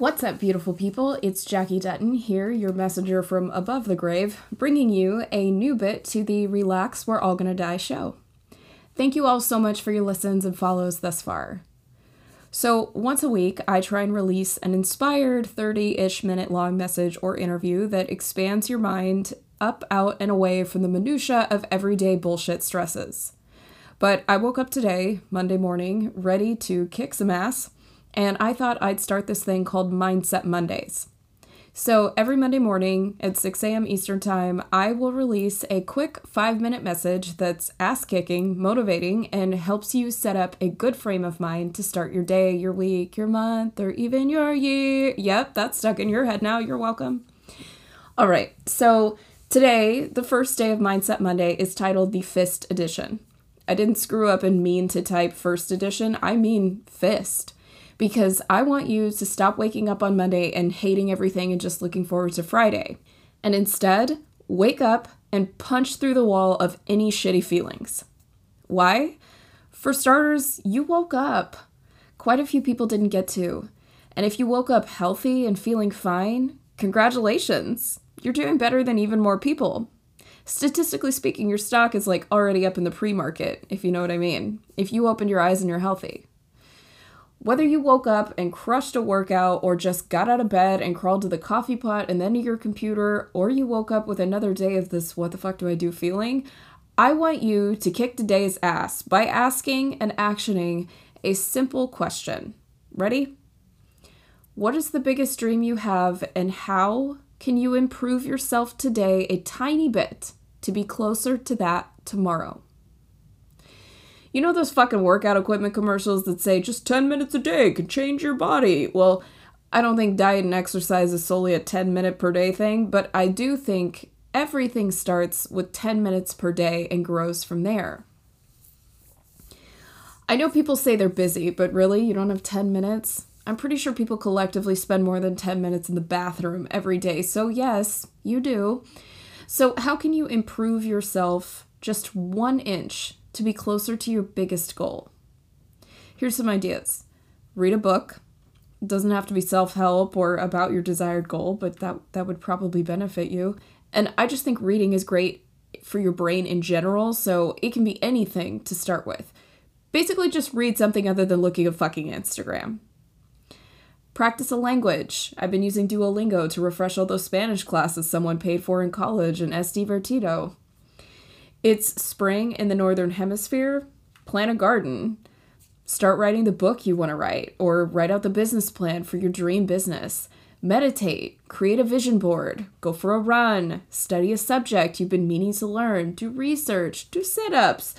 What's up, beautiful people? It's Jackie Dutton here, your messenger from above the grave, bringing you a new bit to the Relax We're All Gonna Die show. Thank you all so much for your listens and follows thus far. So, once a week, I try and release an inspired 30 ish minute long message or interview that expands your mind up, out, and away from the minutiae of everyday bullshit stresses. But I woke up today, Monday morning, ready to kick some ass and I thought I'd start this thing called Mindset Mondays. So every Monday morning at 6 a.m. Eastern Time, I will release a quick five minute message that's ass kicking, motivating, and helps you set up a good frame of mind to start your day, your week, your month, or even your year. Yep, that's stuck in your head now. You're welcome. All right, so today, the first day of Mindset Monday, is titled the Fist Edition. I didn't screw up and mean to type First Edition, I mean Fist because I want you to stop waking up on Monday and hating everything and just looking forward to Friday. And instead, wake up and punch through the wall of any shitty feelings. Why? For starters, you woke up. Quite a few people didn't get to. And if you woke up healthy and feeling fine, congratulations. You're doing better than even more people. Statistically speaking, your stock is like already up in the pre market, if you know what I mean. If you opened your eyes and you're healthy. Whether you woke up and crushed a workout, or just got out of bed and crawled to the coffee pot and then to your computer, or you woke up with another day of this what the fuck do I do feeling, I want you to kick today's ass by asking and actioning a simple question. Ready? What is the biggest dream you have, and how can you improve yourself today a tiny bit to be closer to that tomorrow? You know those fucking workout equipment commercials that say just 10 minutes a day can change your body? Well, I don't think diet and exercise is solely a 10 minute per day thing, but I do think everything starts with 10 minutes per day and grows from there. I know people say they're busy, but really, you don't have 10 minutes? I'm pretty sure people collectively spend more than 10 minutes in the bathroom every day, so yes, you do. So, how can you improve yourself just one inch to be closer to your biggest goal. Here's some ideas read a book. It doesn't have to be self help or about your desired goal, but that, that would probably benefit you. And I just think reading is great for your brain in general, so it can be anything to start with. Basically, just read something other than looking at fucking Instagram. Practice a language. I've been using Duolingo to refresh all those Spanish classes someone paid for in college and es divertido. It's spring in the Northern Hemisphere. Plant a garden. Start writing the book you want to write, or write out the business plan for your dream business. Meditate, create a vision board, go for a run, study a subject you've been meaning to learn, do research, do sit ups.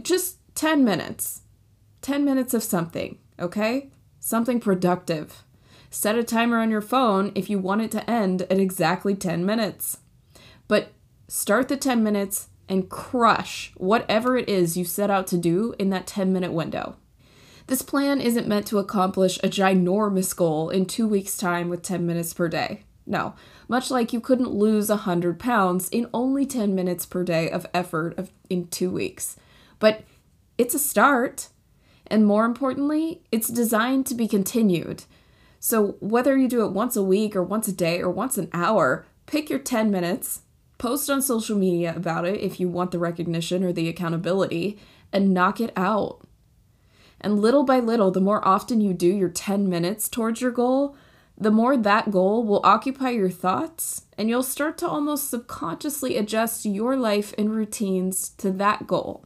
Just 10 minutes. 10 minutes of something, okay? Something productive. Set a timer on your phone if you want it to end at exactly 10 minutes. But start the 10 minutes and crush whatever it is you set out to do in that 10 minute window. This plan isn't meant to accomplish a ginormous goal in two weeks' time with 10 minutes per day. No, much like you couldn't lose 100 pounds in only 10 minutes per day of effort of, in two weeks. But it's a start. And more importantly, it's designed to be continued. So whether you do it once a week or once a day or once an hour, pick your 10 minutes, Post on social media about it if you want the recognition or the accountability, and knock it out. And little by little, the more often you do your 10 minutes towards your goal, the more that goal will occupy your thoughts, and you'll start to almost subconsciously adjust your life and routines to that goal.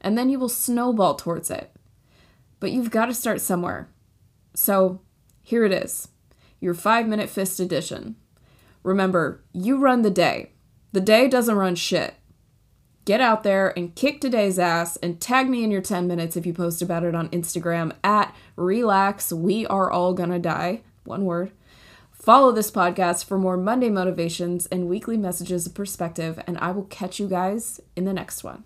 And then you will snowball towards it. But you've got to start somewhere. So here it is your five minute fist edition. Remember, you run the day. The day doesn't run shit. Get out there and kick today's ass and tag me in your 10 minutes if you post about it on Instagram at relax we are all gonna die. One word. Follow this podcast for more Monday motivations and weekly messages of perspective, and I will catch you guys in the next one.